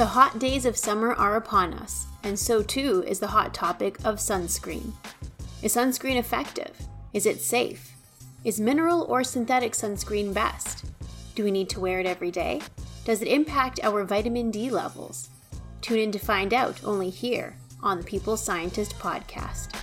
The hot days of summer are upon us, and so too is the hot topic of sunscreen. Is sunscreen effective? Is it safe? Is mineral or synthetic sunscreen best? Do we need to wear it every day? Does it impact our vitamin D levels? Tune in to find out only here on the People's Scientist podcast.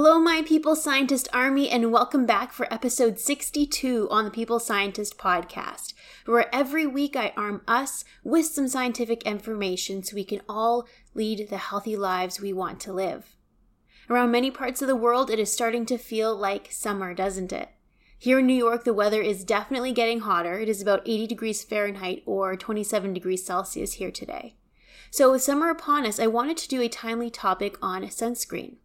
Hello, my People's Scientist Army, and welcome back for episode 62 on the People's Scientist podcast, where every week I arm us with some scientific information so we can all lead the healthy lives we want to live. Around many parts of the world, it is starting to feel like summer, doesn't it? Here in New York, the weather is definitely getting hotter. It is about 80 degrees Fahrenheit or 27 degrees Celsius here today. So, with summer upon us, I wanted to do a timely topic on sunscreen.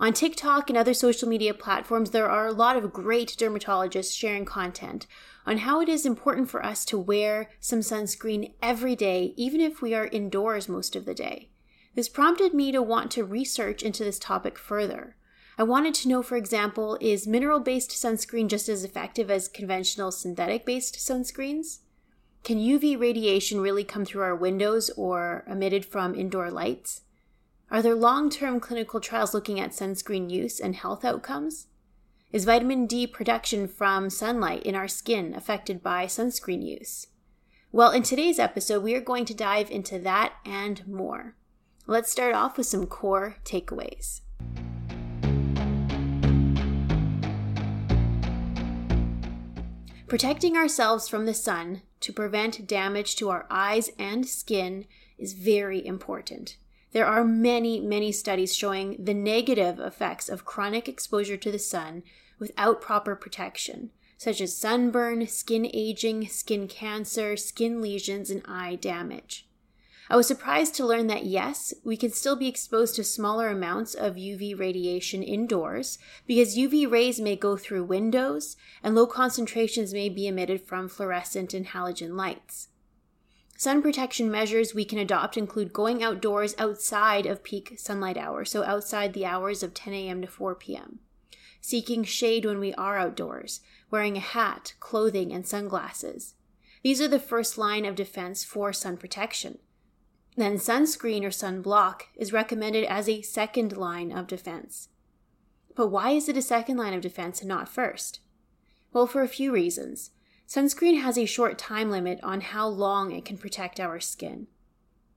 On TikTok and other social media platforms, there are a lot of great dermatologists sharing content on how it is important for us to wear some sunscreen every day, even if we are indoors most of the day. This prompted me to want to research into this topic further. I wanted to know, for example, is mineral based sunscreen just as effective as conventional synthetic based sunscreens? Can UV radiation really come through our windows or emitted from indoor lights? Are there long term clinical trials looking at sunscreen use and health outcomes? Is vitamin D production from sunlight in our skin affected by sunscreen use? Well, in today's episode, we are going to dive into that and more. Let's start off with some core takeaways. Protecting ourselves from the sun to prevent damage to our eyes and skin is very important. There are many, many studies showing the negative effects of chronic exposure to the sun without proper protection, such as sunburn, skin aging, skin cancer, skin lesions, and eye damage. I was surprised to learn that yes, we can still be exposed to smaller amounts of UV radiation indoors because UV rays may go through windows and low concentrations may be emitted from fluorescent and halogen lights. Sun protection measures we can adopt include going outdoors outside of peak sunlight hours, so outside the hours of 10 a.m. to 4 p.m. Seeking shade when we are outdoors, wearing a hat, clothing, and sunglasses. These are the first line of defense for sun protection. Then sunscreen or sunblock is recommended as a second line of defense. But why is it a second line of defense and not first? Well, for a few reasons. Sunscreen has a short time limit on how long it can protect our skin.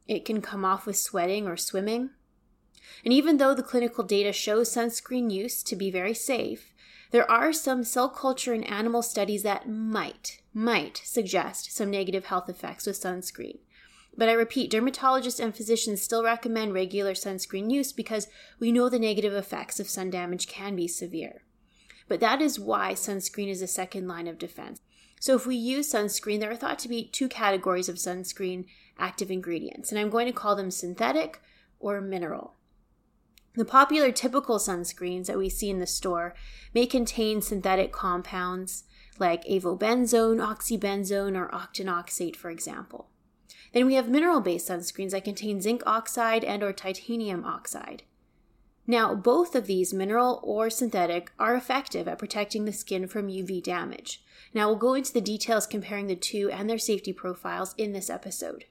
It can come off with sweating or swimming. And even though the clinical data shows sunscreen use to be very safe, there are some cell culture and animal studies that might, might suggest some negative health effects with sunscreen. But I repeat, dermatologists and physicians still recommend regular sunscreen use because we know the negative effects of sun damage can be severe. But that is why sunscreen is a second line of defense. So if we use sunscreen, there are thought to be two categories of sunscreen active ingredients, and I'm going to call them synthetic or mineral. The popular typical sunscreens that we see in the store may contain synthetic compounds like avobenzone, oxybenzone, or octinoxate, for example. Then we have mineral-based sunscreens that contain zinc oxide and or titanium oxide. Now, both of these, mineral or synthetic, are effective at protecting the skin from UV damage. Now, we'll go into the details comparing the two and their safety profiles in this episode.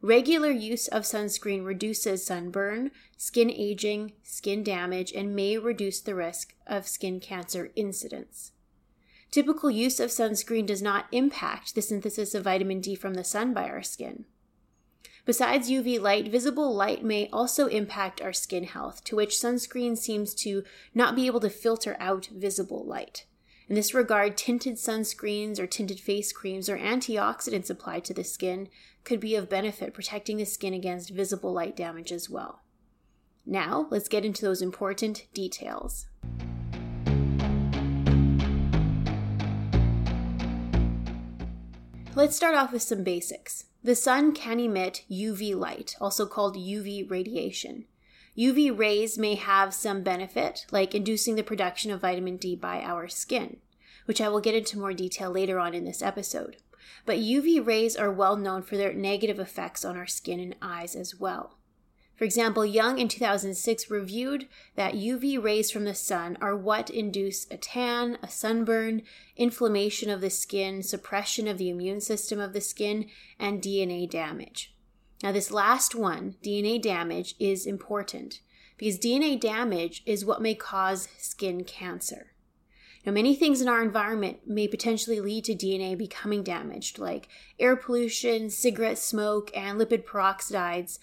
Regular use of sunscreen reduces sunburn, skin aging, skin damage, and may reduce the risk of skin cancer incidence. Typical use of sunscreen does not impact the synthesis of vitamin D from the sun by our skin. Besides UV light, visible light may also impact our skin health, to which sunscreen seems to not be able to filter out visible light. In this regard, tinted sunscreens or tinted face creams or antioxidants applied to the skin could be of benefit, protecting the skin against visible light damage as well. Now, let's get into those important details. Let's start off with some basics. The sun can emit UV light, also called UV radiation. UV rays may have some benefit, like inducing the production of vitamin D by our skin, which I will get into more detail later on in this episode. But UV rays are well known for their negative effects on our skin and eyes as well. For example, Young in 2006 reviewed that UV rays from the sun are what induce a tan, a sunburn, inflammation of the skin, suppression of the immune system of the skin, and DNA damage. Now, this last one, DNA damage, is important because DNA damage is what may cause skin cancer. Now, many things in our environment may potentially lead to DNA becoming damaged, like air pollution, cigarette smoke, and lipid peroxides,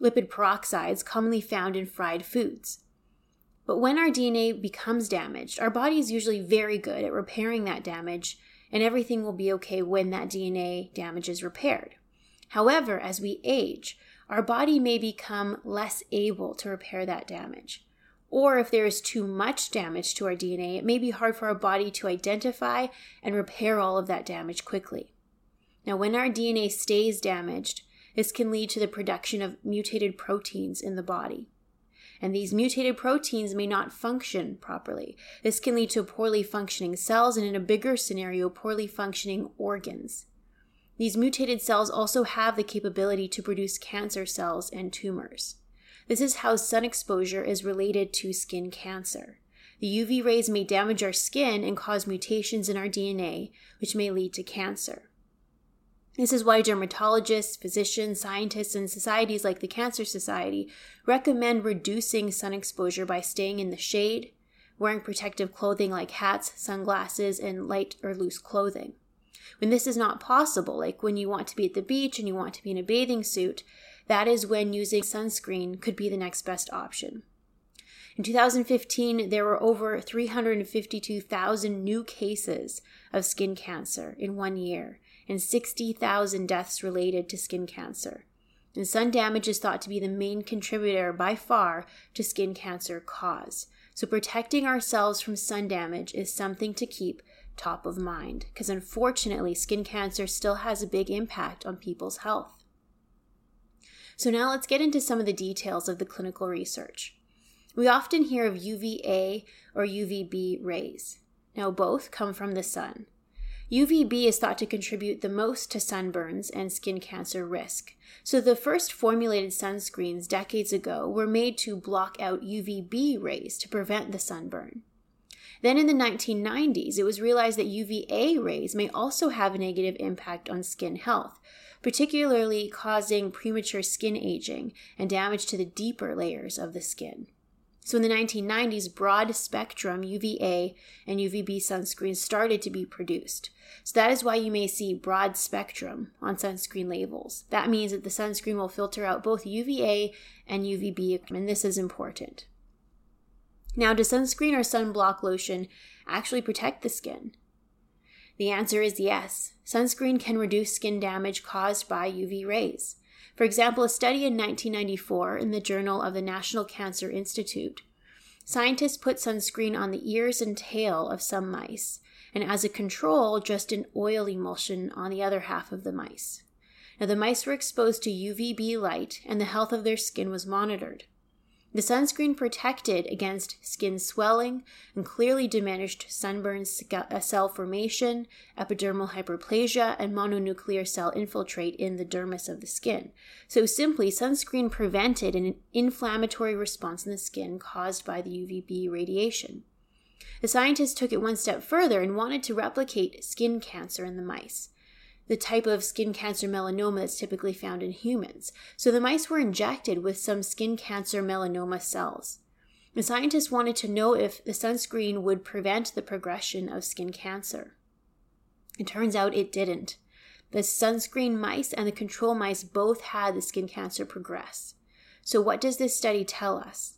lipid peroxides commonly found in fried foods. But when our DNA becomes damaged, our body is usually very good at repairing that damage, and everything will be okay when that DNA damage is repaired. However, as we age, our body may become less able to repair that damage. Or if there is too much damage to our DNA, it may be hard for our body to identify and repair all of that damage quickly. Now, when our DNA stays damaged, this can lead to the production of mutated proteins in the body. And these mutated proteins may not function properly. This can lead to poorly functioning cells and, in a bigger scenario, poorly functioning organs. These mutated cells also have the capability to produce cancer cells and tumors. This is how sun exposure is related to skin cancer. The UV rays may damage our skin and cause mutations in our DNA, which may lead to cancer. This is why dermatologists, physicians, scientists, and societies like the Cancer Society recommend reducing sun exposure by staying in the shade, wearing protective clothing like hats, sunglasses, and light or loose clothing. When this is not possible, like when you want to be at the beach and you want to be in a bathing suit, that is when using sunscreen could be the next best option. In 2015, there were over 352,000 new cases of skin cancer in one year, and 60,000 deaths related to skin cancer. And sun damage is thought to be the main contributor by far to skin cancer cause. So protecting ourselves from sun damage is something to keep top of mind because unfortunately skin cancer still has a big impact on people's health. So now let's get into some of the details of the clinical research. We often hear of UVA or UVB rays. Now both come from the sun. UVB is thought to contribute the most to sunburns and skin cancer risk. So the first formulated sunscreens decades ago were made to block out UVB rays to prevent the sunburn. Then in the 1990s, it was realized that UVA rays may also have a negative impact on skin health, particularly causing premature skin aging and damage to the deeper layers of the skin. So in the 1990s, broad spectrum UVA and UVB sunscreens started to be produced. So that is why you may see broad spectrum on sunscreen labels. That means that the sunscreen will filter out both UVA and UVB, and this is important. Now, does sunscreen or sunblock lotion actually protect the skin? The answer is yes. Sunscreen can reduce skin damage caused by UV rays. For example, a study in 1994 in the Journal of the National Cancer Institute, scientists put sunscreen on the ears and tail of some mice, and as a control, just an oil emulsion on the other half of the mice. Now, the mice were exposed to UVB light, and the health of their skin was monitored. The sunscreen protected against skin swelling and clearly diminished sunburn uh, cell formation, epidermal hyperplasia, and mononuclear cell infiltrate in the dermis of the skin. So, simply, sunscreen prevented an inflammatory response in the skin caused by the UVB radiation. The scientists took it one step further and wanted to replicate skin cancer in the mice the type of skin cancer melanoma that's typically found in humans. So the mice were injected with some skin cancer melanoma cells. The scientists wanted to know if the sunscreen would prevent the progression of skin cancer. It turns out it didn't. The sunscreen mice and the control mice both had the skin cancer progress. So, what does this study tell us?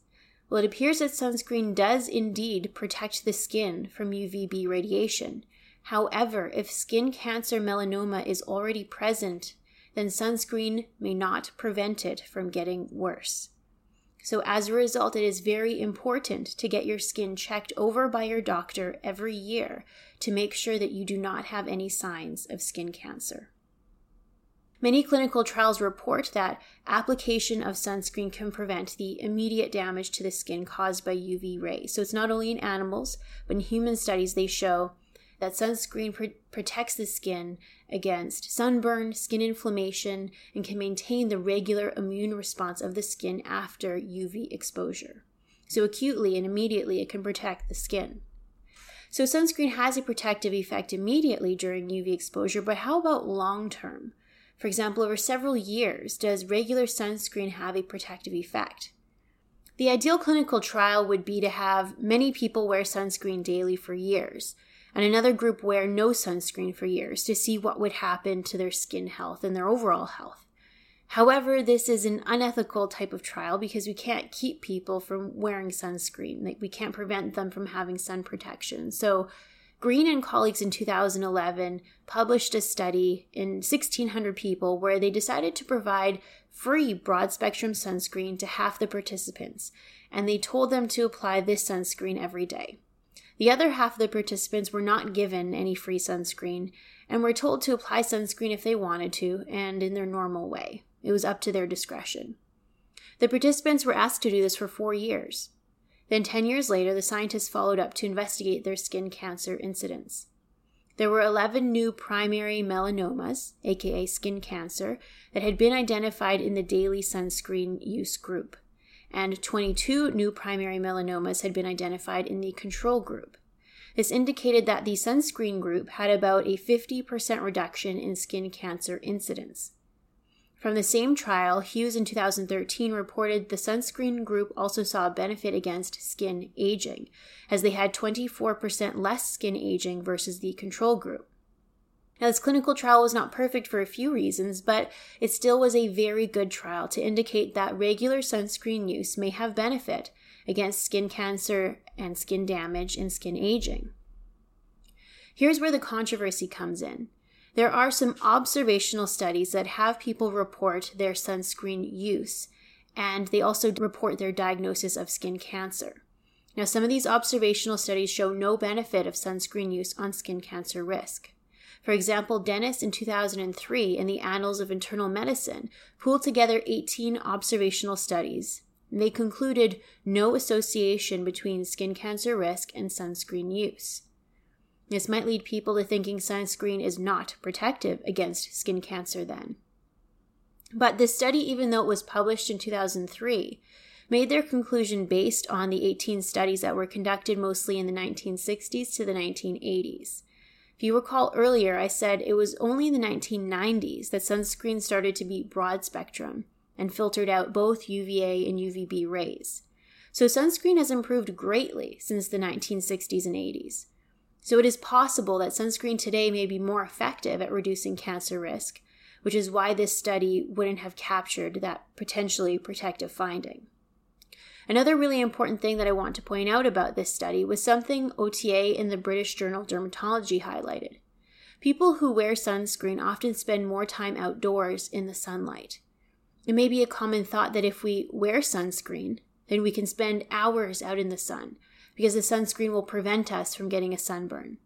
Well, it appears that sunscreen does indeed protect the skin from UVB radiation. However, if skin cancer melanoma is already present, then sunscreen may not prevent it from getting worse. So, as a result, it is very important to get your skin checked over by your doctor every year to make sure that you do not have any signs of skin cancer. Many clinical trials report that application of sunscreen can prevent the immediate damage to the skin caused by UV rays. So it's not only in animals, but in human studies, they show that sunscreen pr- protects the skin against sunburn, skin inflammation, and can maintain the regular immune response of the skin after UV exposure. So, acutely and immediately, it can protect the skin. So, sunscreen has a protective effect immediately during UV exposure, but how about long term? For example, over several years, does regular sunscreen have a protective effect? The ideal clinical trial would be to have many people wear sunscreen daily for years, and another group wear no sunscreen for years to see what would happen to their skin health and their overall health. However, this is an unethical type of trial because we can't keep people from wearing sunscreen. Like we can't prevent them from having sun protection. So Green and colleagues in 2011 published a study in 1,600 people where they decided to provide free broad spectrum sunscreen to half the participants, and they told them to apply this sunscreen every day. The other half of the participants were not given any free sunscreen and were told to apply sunscreen if they wanted to and in their normal way. It was up to their discretion. The participants were asked to do this for four years. Then, 10 years later, the scientists followed up to investigate their skin cancer incidence. There were 11 new primary melanomas, aka skin cancer, that had been identified in the daily sunscreen use group, and 22 new primary melanomas had been identified in the control group. This indicated that the sunscreen group had about a 50% reduction in skin cancer incidence. From the same trial, Hughes in 2013 reported the sunscreen group also saw a benefit against skin aging, as they had 24% less skin aging versus the control group. Now, this clinical trial was not perfect for a few reasons, but it still was a very good trial to indicate that regular sunscreen use may have benefit against skin cancer and skin damage and skin aging. Here's where the controversy comes in. There are some observational studies that have people report their sunscreen use, and they also report their diagnosis of skin cancer. Now, some of these observational studies show no benefit of sunscreen use on skin cancer risk. For example, Dennis in 2003 in the Annals of Internal Medicine pooled together 18 observational studies. They concluded no association between skin cancer risk and sunscreen use. This might lead people to thinking sunscreen is not protective against skin cancer then. But this study, even though it was published in 2003, made their conclusion based on the 18 studies that were conducted mostly in the 1960s to the 1980s. If you recall earlier, I said it was only in the 1990s that sunscreen started to be broad spectrum and filtered out both UVA and UVB rays. So sunscreen has improved greatly since the 1960s and 80s. So it is possible that sunscreen today may be more effective at reducing cancer risk, which is why this study wouldn't have captured that potentially protective finding. Another really important thing that I want to point out about this study was something Autier in the British Journal Dermatology highlighted. People who wear sunscreen often spend more time outdoors in the sunlight. It may be a common thought that if we wear sunscreen, then we can spend hours out in the sun, because the sunscreen will prevent us from getting a sunburn.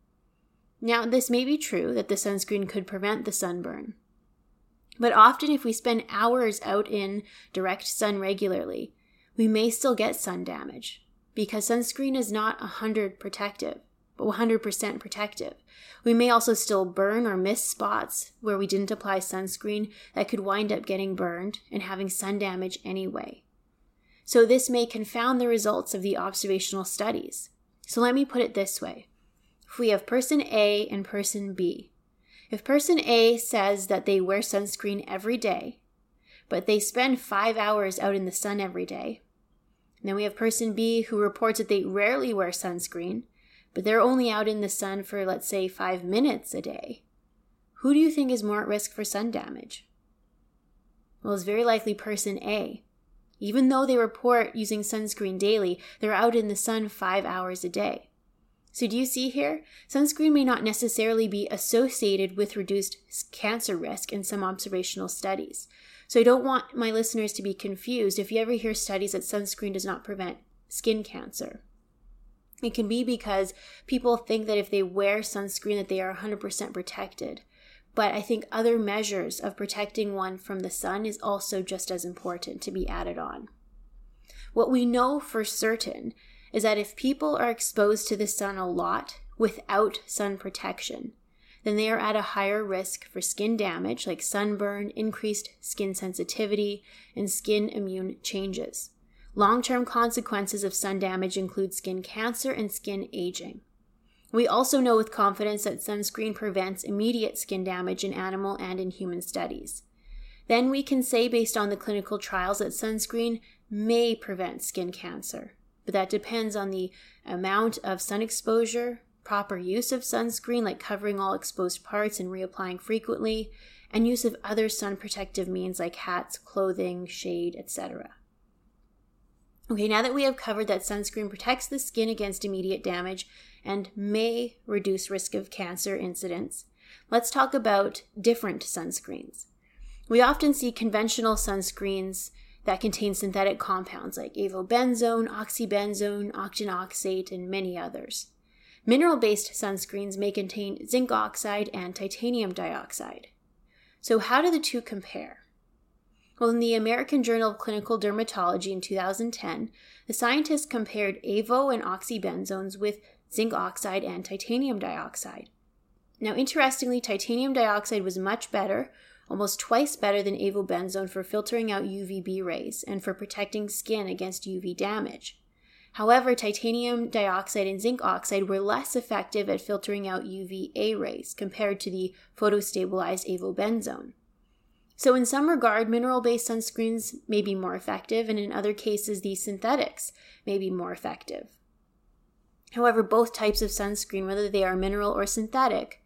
Now, this may be true that the sunscreen could prevent the sunburn. But often, if we spend hours out in direct sun regularly, we may still get sun damage because sunscreen is not 100 protective, but 100% protective. We may also still burn or miss spots where we didn't apply sunscreen that could wind up getting burned and having sun damage anyway so this may confound the results of the observational studies. So let me put it this way if we have person A and person B, if person A says that they wear sunscreen every day, but they spend five hours out in the sun every day, then we have person B who reports that they rarely wear sunscreen, but they're only out in the sun for, let's say, five minutes a day. Who do you think is more at risk for sun damage? Well, it's very likely person A. Even though they report using sunscreen daily, they're out in the sun five hours a day. So, do you see here? Sunscreen may not necessarily be associated with reduced cancer risk in some observational studies. So, I don't want my listeners to be confused if you ever hear studies that sunscreen does not prevent skin cancer. It can be because people think that if they wear sunscreen that they are 100% protected. But I think other measures of protecting one from the sun is also just as important to be added on. What we know for certain is that if people are exposed to the sun a lot without sun protection, then they are at a higher risk for skin damage like sunburn, increased skin sensitivity, and skin immune changes. Long term consequences of sun damage include skin cancer and skin aging. We also know with confidence that sunscreen prevents immediate skin damage in animal and in human studies. Then we can say, based on the clinical trials, that sunscreen may prevent skin cancer, but that depends on the amount of sun exposure, proper use of sunscreen, like covering all exposed parts and reapplying frequently, and use of other sun protective means like hats, clothing, shade, etc. Okay, now that we have covered that sunscreen protects the skin against immediate damage and may reduce risk of cancer incidence, let's talk about different sunscreens. We often see conventional sunscreens that contain synthetic compounds like avobenzone, oxybenzone, octinoxate, and many others. Mineral based sunscreens may contain zinc oxide and titanium dioxide. So, how do the two compare? Well, in the American Journal of Clinical Dermatology in 2010, the scientists compared avo and oxybenzones with zinc oxide and titanium dioxide. Now, interestingly, titanium dioxide was much better, almost twice better than avobenzone for filtering out UVB rays and for protecting skin against UV damage. However, titanium dioxide and zinc oxide were less effective at filtering out UVA rays compared to the photostabilized avobenzone. So, in some regard, mineral based sunscreens may be more effective, and in other cases, these synthetics may be more effective. However, both types of sunscreen, whether they are mineral or synthetic,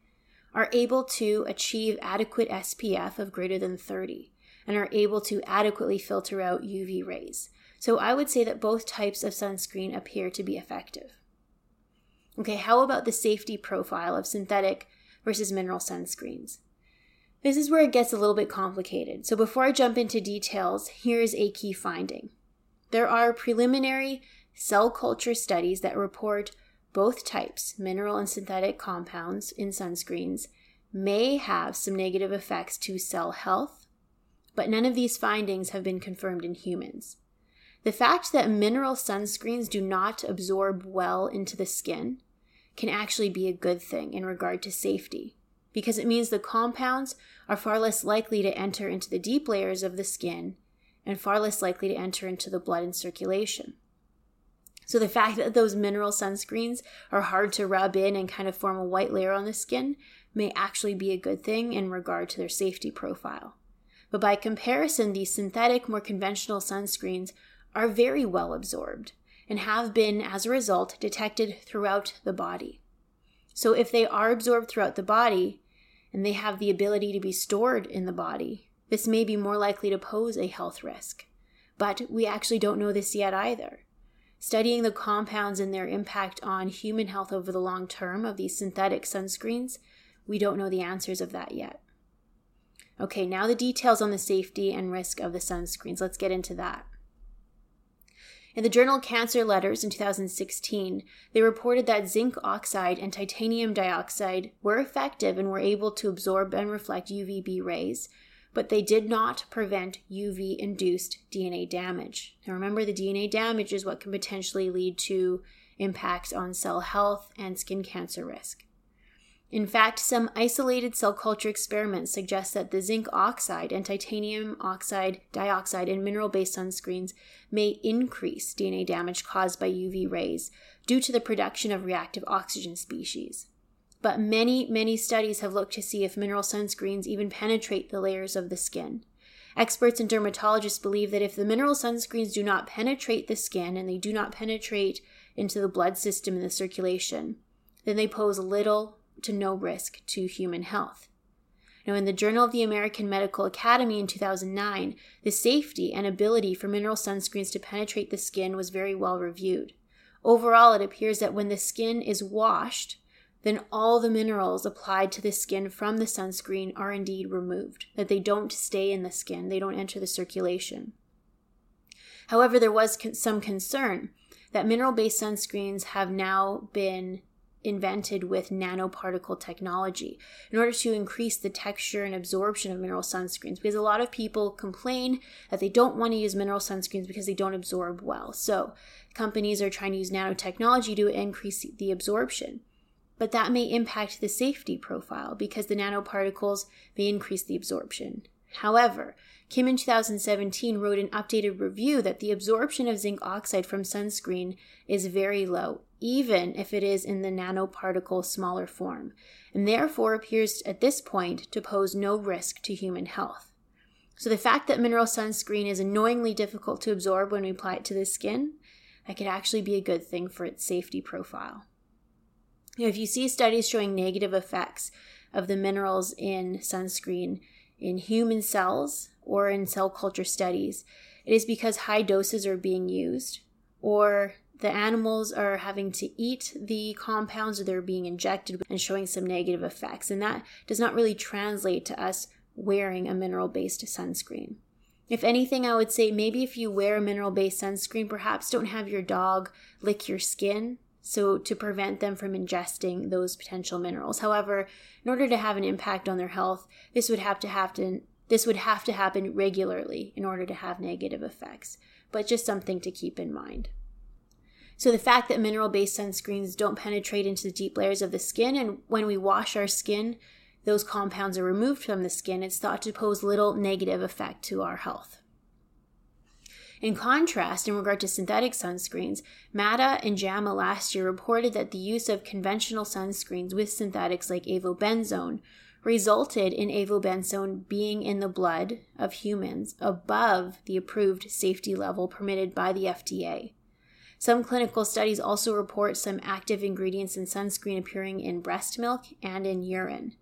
are able to achieve adequate SPF of greater than 30 and are able to adequately filter out UV rays. So, I would say that both types of sunscreen appear to be effective. Okay, how about the safety profile of synthetic versus mineral sunscreens? This is where it gets a little bit complicated. So before I jump into details, here's a key finding. There are preliminary cell culture studies that report both types, mineral and synthetic compounds in sunscreens, may have some negative effects to cell health, but none of these findings have been confirmed in humans. The fact that mineral sunscreens do not absorb well into the skin can actually be a good thing in regard to safety because it means the compounds are far less likely to enter into the deep layers of the skin and far less likely to enter into the blood and circulation. So, the fact that those mineral sunscreens are hard to rub in and kind of form a white layer on the skin may actually be a good thing in regard to their safety profile. But by comparison, these synthetic, more conventional sunscreens are very well absorbed and have been, as a result, detected throughout the body. So, if they are absorbed throughout the body and they have the ability to be stored in the body, this may be more likely to pose a health risk. But we actually don't know this yet either. Studying the compounds and their impact on human health over the long term of these synthetic sunscreens, we don't know the answers of that yet. Okay, now the details on the safety and risk of the sunscreens. Let's get into that. In the journal Cancer Letters in 2016, they reported that zinc oxide and titanium dioxide were effective and were able to absorb and reflect UVB rays, but they did not prevent UV induced DNA damage. Now, remember, the DNA damage is what can potentially lead to impacts on cell health and skin cancer risk. In fact, some isolated cell culture experiments suggest that the zinc oxide and titanium oxide dioxide in mineral based sunscreens may increase DNA damage caused by UV rays due to the production of reactive oxygen species. But many, many studies have looked to see if mineral sunscreens even penetrate the layers of the skin. Experts and dermatologists believe that if the mineral sunscreens do not penetrate the skin and they do not penetrate into the blood system and the circulation, then they pose little to no risk to human health. Now, in the Journal of the American Medical Academy in 2009, the safety and ability for mineral sunscreens to penetrate the skin was very well reviewed. Overall, it appears that when the skin is washed, then all the minerals applied to the skin from the sunscreen are indeed removed, that they don't stay in the skin, they don't enter the circulation. However, there was con- some concern that mineral based sunscreens have now been invented with nanoparticle technology in order to increase the texture and absorption of mineral sunscreens because a lot of people complain that they don't want to use mineral sunscreens because they don't absorb well. So, companies are trying to use nanotechnology to increase the absorption. But that may impact the safety profile because the nanoparticles may increase the absorption. However, Kim in 2017 wrote an updated review that the absorption of zinc oxide from sunscreen is very low, even if it is in the nanoparticle smaller form, and therefore appears at this point to pose no risk to human health. So the fact that mineral sunscreen is annoyingly difficult to absorb when we apply it to the skin, that could actually be a good thing for its safety profile. Now, if you see studies showing negative effects of the minerals in sunscreen in human cells, or in cell culture studies, it is because high doses are being used, or the animals are having to eat the compounds or they're being injected and showing some negative effects. And that does not really translate to us wearing a mineral based sunscreen. If anything, I would say maybe if you wear a mineral based sunscreen, perhaps don't have your dog lick your skin so to prevent them from ingesting those potential minerals. However, in order to have an impact on their health, this would have to happen this would have to happen regularly in order to have negative effects, but just something to keep in mind. So, the fact that mineral based sunscreens don't penetrate into the deep layers of the skin, and when we wash our skin, those compounds are removed from the skin, it's thought to pose little negative effect to our health. In contrast, in regard to synthetic sunscreens, Matta and JAMA last year reported that the use of conventional sunscreens with synthetics like avobenzone resulted in avobenzone being in the blood of humans above the approved safety level permitted by the FDA. Some clinical studies also report some active ingredients in sunscreen appearing in breast milk and in urine.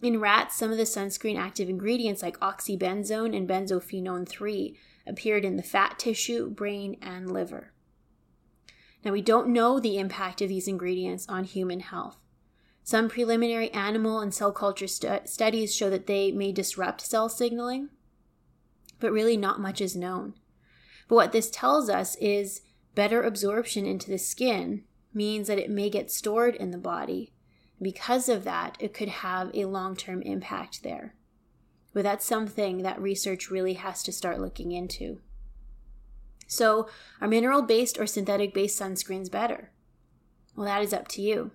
In rats, some of the sunscreen active ingredients like oxybenzone and benzophenone 3 appeared in the fat tissue, brain, and liver. Now, we don't know the impact of these ingredients on human health. Some preliminary animal and cell culture stu- studies show that they may disrupt cell signaling, but really not much is known. But what this tells us is better absorption into the skin means that it may get stored in the body. Because of that, it could have a long term impact there. But that's something that research really has to start looking into. So, are mineral based or synthetic based sunscreens better? Well, that is up to you.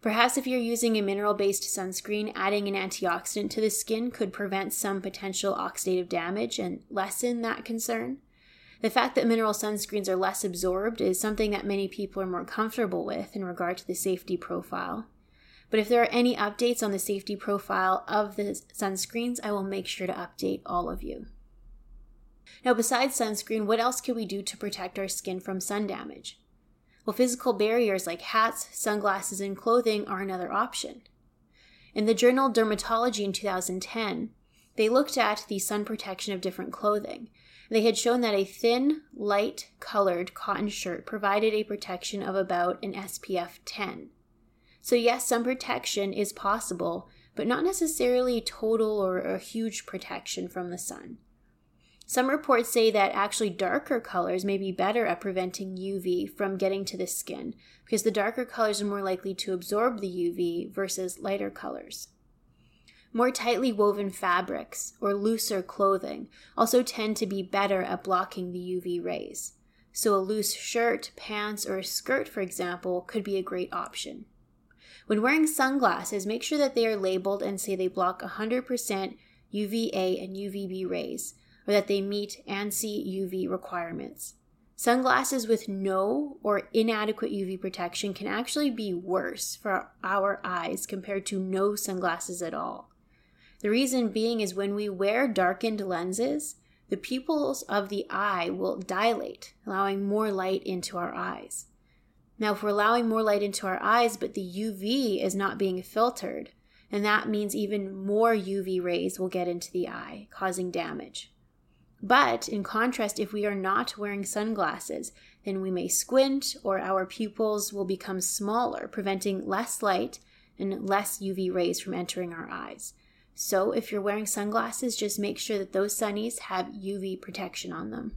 Perhaps if you're using a mineral based sunscreen, adding an antioxidant to the skin could prevent some potential oxidative damage and lessen that concern. The fact that mineral sunscreens are less absorbed is something that many people are more comfortable with in regard to the safety profile. But if there are any updates on the safety profile of the sunscreens, I will make sure to update all of you. Now, besides sunscreen, what else can we do to protect our skin from sun damage? Well, physical barriers like hats, sunglasses, and clothing are another option. In the journal Dermatology in 2010, they looked at the sun protection of different clothing. They had shown that a thin, light colored cotton shirt provided a protection of about an SPF 10. So, yes, some protection is possible, but not necessarily total or a huge protection from the sun. Some reports say that actually darker colors may be better at preventing UV from getting to the skin because the darker colors are more likely to absorb the UV versus lighter colors. More tightly woven fabrics or looser clothing also tend to be better at blocking the UV rays. So, a loose shirt, pants, or a skirt, for example, could be a great option. When wearing sunglasses, make sure that they are labeled and say they block 100% UVA and UVB rays or that they meet ANSI UV requirements. Sunglasses with no or inadequate UV protection can actually be worse for our eyes compared to no sunglasses at all. The reason being is when we wear darkened lenses, the pupils of the eye will dilate, allowing more light into our eyes. Now, if we're allowing more light into our eyes, but the UV is not being filtered, and that means even more UV rays will get into the eye, causing damage. But in contrast, if we are not wearing sunglasses, then we may squint or our pupils will become smaller, preventing less light and less UV rays from entering our eyes. So if you're wearing sunglasses, just make sure that those sunnies have UV protection on them.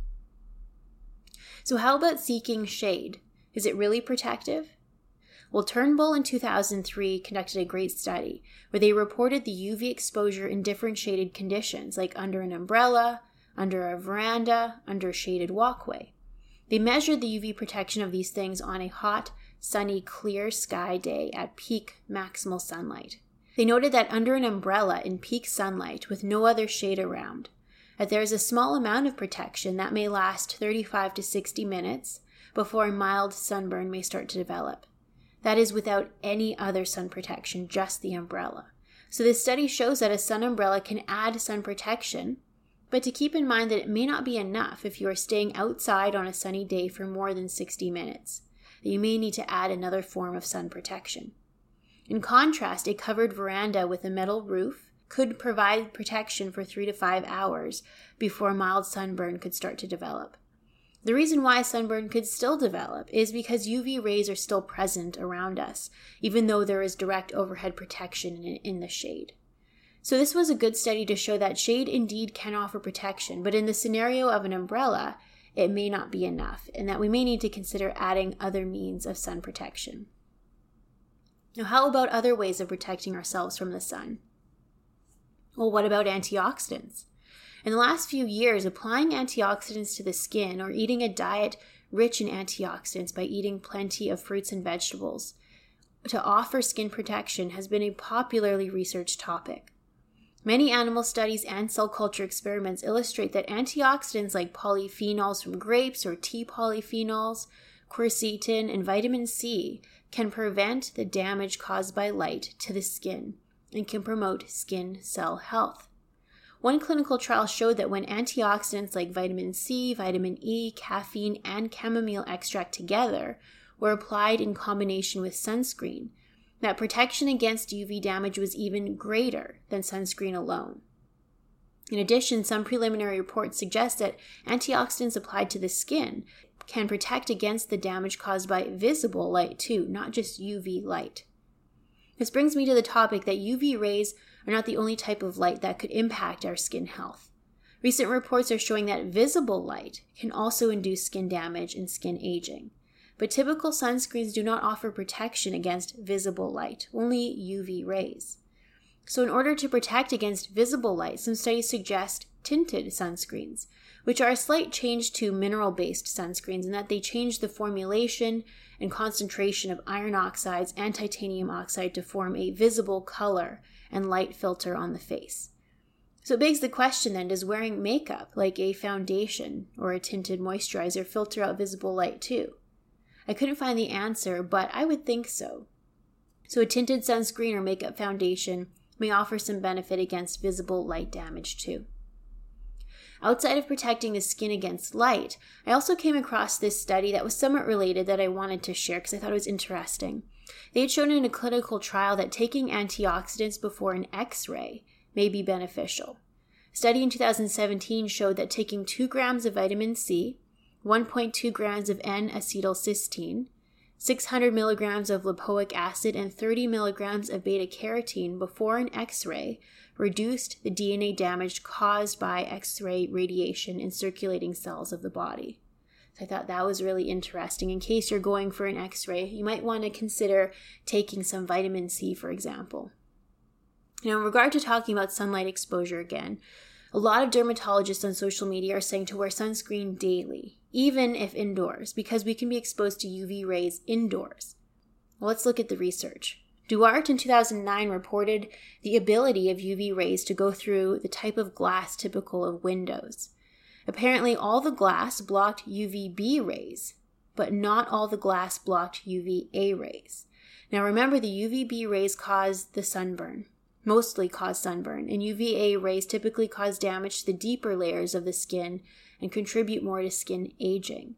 So, how about seeking shade? Is it really protective? Well, Turnbull in 2003 conducted a great study where they reported the UV exposure in different shaded conditions, like under an umbrella, under a veranda, under a shaded walkway. They measured the UV protection of these things on a hot, sunny, clear sky day at peak maximal sunlight. They noted that under an umbrella in peak sunlight with no other shade around, that there is a small amount of protection that may last 35 to 60 minutes before a mild sunburn may start to develop. That is without any other sun protection, just the umbrella. So this study shows that a sun umbrella can add sun protection, but to keep in mind that it may not be enough if you are staying outside on a sunny day for more than 60 minutes, you may need to add another form of sun protection. In contrast, a covered veranda with a metal roof could provide protection for three to five hours before mild sunburn could start to develop. The reason why sunburn could still develop is because UV rays are still present around us, even though there is direct overhead protection in, the shade. So, this was a good study to show that shade indeed can offer protection, but in the scenario of an umbrella, it may not be enough, and that we may need to consider adding other means of sun protection. Now, how about other ways of protecting ourselves from the sun? Well, what about antioxidants? In the last few years, applying antioxidants to the skin or eating a diet rich in antioxidants by eating plenty of fruits and vegetables to offer skin protection has been a popularly researched topic. Many animal studies and cell culture experiments illustrate that antioxidants like polyphenols from grapes or tea polyphenols, quercetin, and vitamin C can prevent the damage caused by light to the skin and can promote skin cell health. One clinical trial showed that when antioxidants like vitamin C, vitamin E, caffeine, and chamomile extract together were applied in combination with sunscreen, that protection against UV damage was even greater than sunscreen alone. In addition, some preliminary reports suggest that antioxidants applied to the skin can protect against the damage caused by visible light too, not just UV light. This brings me to the topic that UV rays are not the only type of light that could impact our skin health. Recent reports are showing that visible light can also induce skin damage and skin aging. But typical sunscreens do not offer protection against visible light, only UV rays. So, in order to protect against visible light, some studies suggest tinted sunscreens, which are a slight change to mineral based sunscreens in that they change the formulation and concentration of iron oxides and titanium oxide to form a visible color and light filter on the face. So it begs the question then does wearing makeup, like a foundation or a tinted moisturizer, filter out visible light too? I couldn't find the answer, but I would think so. So a tinted sunscreen or makeup foundation may offer some benefit against visible light damage too. Outside of protecting the skin against light, I also came across this study that was somewhat related that I wanted to share because I thought it was interesting. They had shown in a clinical trial that taking antioxidants before an x ray may be beneficial. A study in 2017 showed that taking 2 grams of vitamin C, 1.2 grams of N acetylcysteine, 600 milligrams of lipoic acid, and 30 milligrams of beta carotene before an x ray reduced the DNA damage caused by x ray radiation in circulating cells of the body. So I thought that was really interesting. In case you're going for an x ray, you might want to consider taking some vitamin C, for example. Now, in regard to talking about sunlight exposure again, a lot of dermatologists on social media are saying to wear sunscreen daily, even if indoors, because we can be exposed to UV rays indoors. Well, let's look at the research. Duarte in 2009 reported the ability of UV rays to go through the type of glass typical of windows. Apparently, all the glass blocked UVB rays, but not all the glass blocked UVA rays. Now remember, the UVB rays cause the sunburn, mostly cause sunburn, and UVA rays typically cause damage to the deeper layers of the skin and contribute more to skin aging.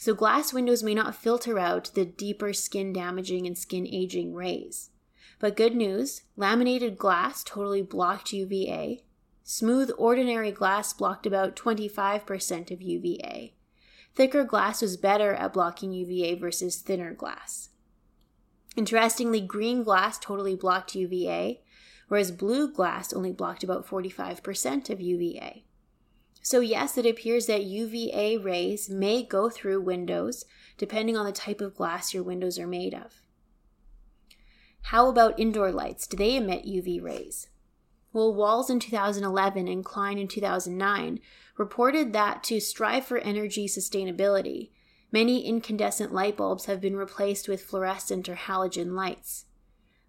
So, glass windows may not filter out the deeper skin damaging and skin aging rays. But good news laminated glass totally blocked UVA. Smooth, ordinary glass blocked about 25% of UVA. Thicker glass was better at blocking UVA versus thinner glass. Interestingly, green glass totally blocked UVA, whereas blue glass only blocked about 45% of UVA. So, yes, it appears that UVA rays may go through windows depending on the type of glass your windows are made of. How about indoor lights? Do they emit UV rays? Well, Walls in 2011 and Klein in 2009 reported that to strive for energy sustainability, many incandescent light bulbs have been replaced with fluorescent or halogen lights.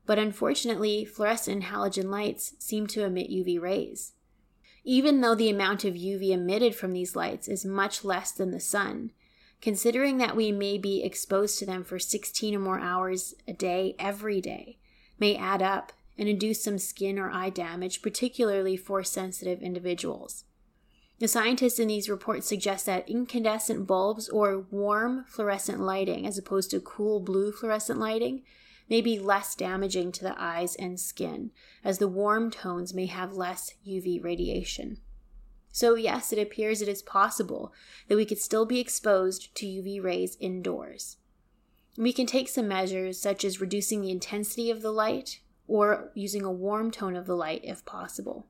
But unfortunately, fluorescent halogen lights seem to emit UV rays. Even though the amount of UV emitted from these lights is much less than the sun, considering that we may be exposed to them for 16 or more hours a day every day, may add up and induce some skin or eye damage, particularly for sensitive individuals. The scientists in these reports suggest that incandescent bulbs or warm fluorescent lighting, as opposed to cool blue fluorescent lighting, may be less damaging to the eyes and skin, as the warm tones may have less UV radiation. So, yes, it appears it is possible that we could still be exposed to UV rays indoors. We can take some measures, such as reducing the intensity of the light or using a warm tone of the light if possible.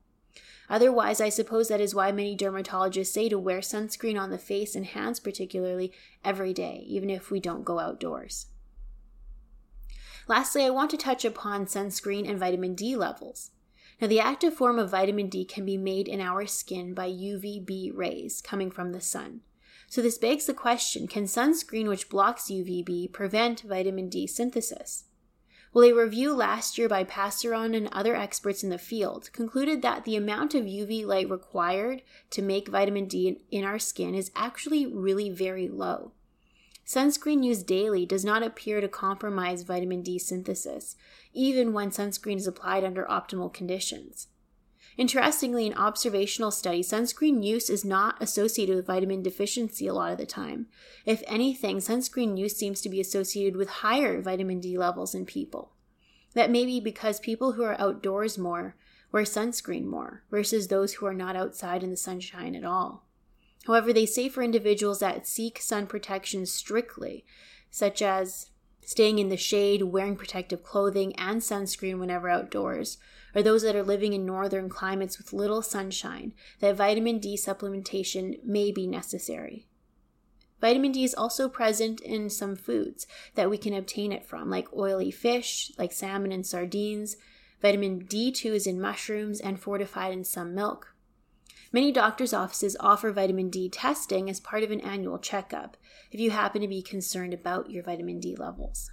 Otherwise, I suppose that is why many dermatologists say to wear sunscreen on the face and hands, particularly, every day, even if we don't go outdoors. Lastly, I want to touch upon sunscreen and vitamin D levels. Now, the active form of vitamin D can be made in our skin by UVB rays coming from the sun. So, this begs the question can sunscreen which blocks UVB prevent vitamin D synthesis? Well, a review last year by Passeron and other experts in the field concluded that the amount of UV light required to make vitamin D in our skin is actually really very low. Sunscreen used daily does not appear to compromise vitamin D synthesis, even when sunscreen is applied under optimal conditions. Interestingly, in observational studies, sunscreen use is not associated with vitamin deficiency a lot of the time. If anything, sunscreen use seems to be associated with higher vitamin D levels in people. That may be because people who are outdoors more wear sunscreen more versus those who are not outside in the sunshine at all. However, they say for individuals that seek sun protection strictly, such as staying in the shade, wearing protective clothing, and sunscreen whenever outdoors, or those that are living in northern climates with little sunshine, that vitamin D supplementation may be necessary. Vitamin D is also present in some foods that we can obtain it from, like oily fish, like salmon and sardines. Vitamin D2 is in mushrooms and fortified in some milk. Many doctors' offices offer vitamin D testing as part of an annual checkup if you happen to be concerned about your vitamin D levels.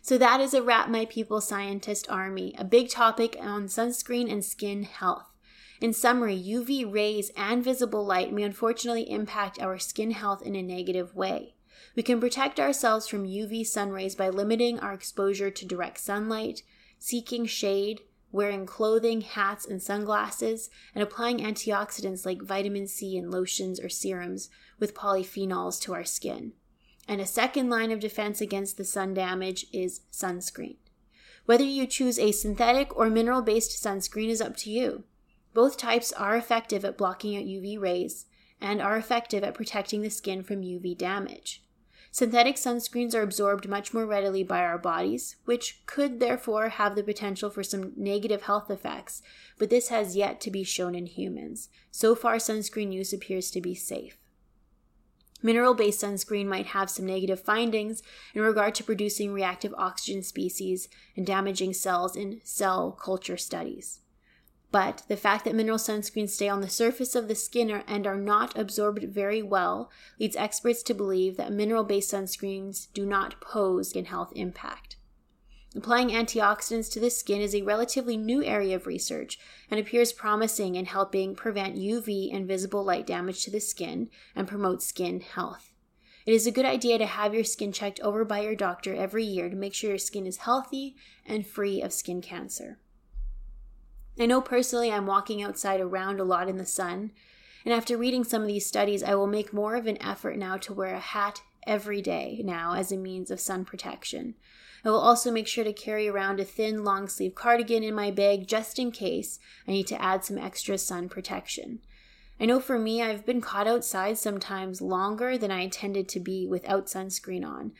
So, that is a wrap, my people scientist army, a big topic on sunscreen and skin health. In summary, UV rays and visible light may unfortunately impact our skin health in a negative way. We can protect ourselves from UV sun rays by limiting our exposure to direct sunlight, seeking shade, wearing clothing, hats, and sunglasses, and applying antioxidants like vitamin C in lotions or serums with polyphenols to our skin. And a second line of defense against the sun damage is sunscreen. Whether you choose a synthetic or mineral based sunscreen is up to you. Both types are effective at blocking out UV rays and are effective at protecting the skin from UV damage. Synthetic sunscreens are absorbed much more readily by our bodies, which could therefore have the potential for some negative health effects, but this has yet to be shown in humans. So far, sunscreen use appears to be safe. Mineral based sunscreen might have some negative findings in regard to producing reactive oxygen species and damaging cells in cell culture studies. But the fact that mineral sunscreens stay on the surface of the skin and are not absorbed very well leads experts to believe that mineral based sunscreens do not pose skin health impact. Applying antioxidants to the skin is a relatively new area of research and appears promising in helping prevent UV and visible light damage to the skin and promote skin health. It is a good idea to have your skin checked over by your doctor every year to make sure your skin is healthy and free of skin cancer. I know personally I'm walking outside around a lot in the sun, and after reading some of these studies, I will make more of an effort now to wear a hat every day now as a means of sun protection. I will also make sure to carry around a thin long sleeve cardigan in my bag just in case I need to add some extra sun protection. I know for me, I've been caught outside sometimes longer than I intended to be without sunscreen on,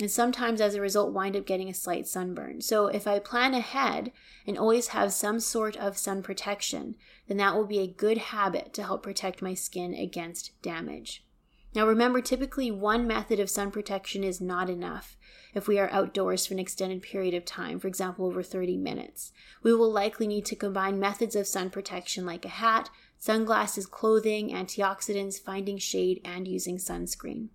and sometimes as a result wind up getting a slight sunburn. So if I plan ahead and always have some sort of sun protection, then that will be a good habit to help protect my skin against damage. Now remember, typically one method of sun protection is not enough if we are outdoors for an extended period of time, for example, over 30 minutes. We will likely need to combine methods of sun protection like a hat, sunglasses, clothing, antioxidants, finding shade, and using sunscreen.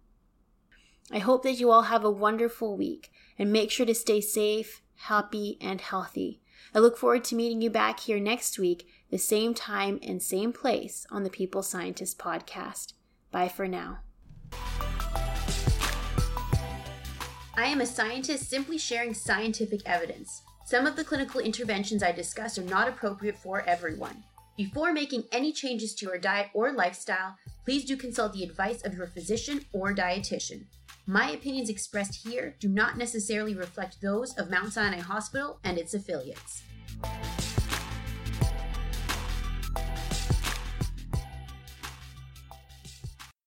I hope that you all have a wonderful week and make sure to stay safe, happy, and healthy. I look forward to meeting you back here next week, the same time and same place on the People Scientist podcast. Bye for now. I am a scientist simply sharing scientific evidence. Some of the clinical interventions I discuss are not appropriate for everyone. Before making any changes to your diet or lifestyle, please do consult the advice of your physician or dietitian. My opinions expressed here do not necessarily reflect those of Mount Sinai Hospital and its affiliates.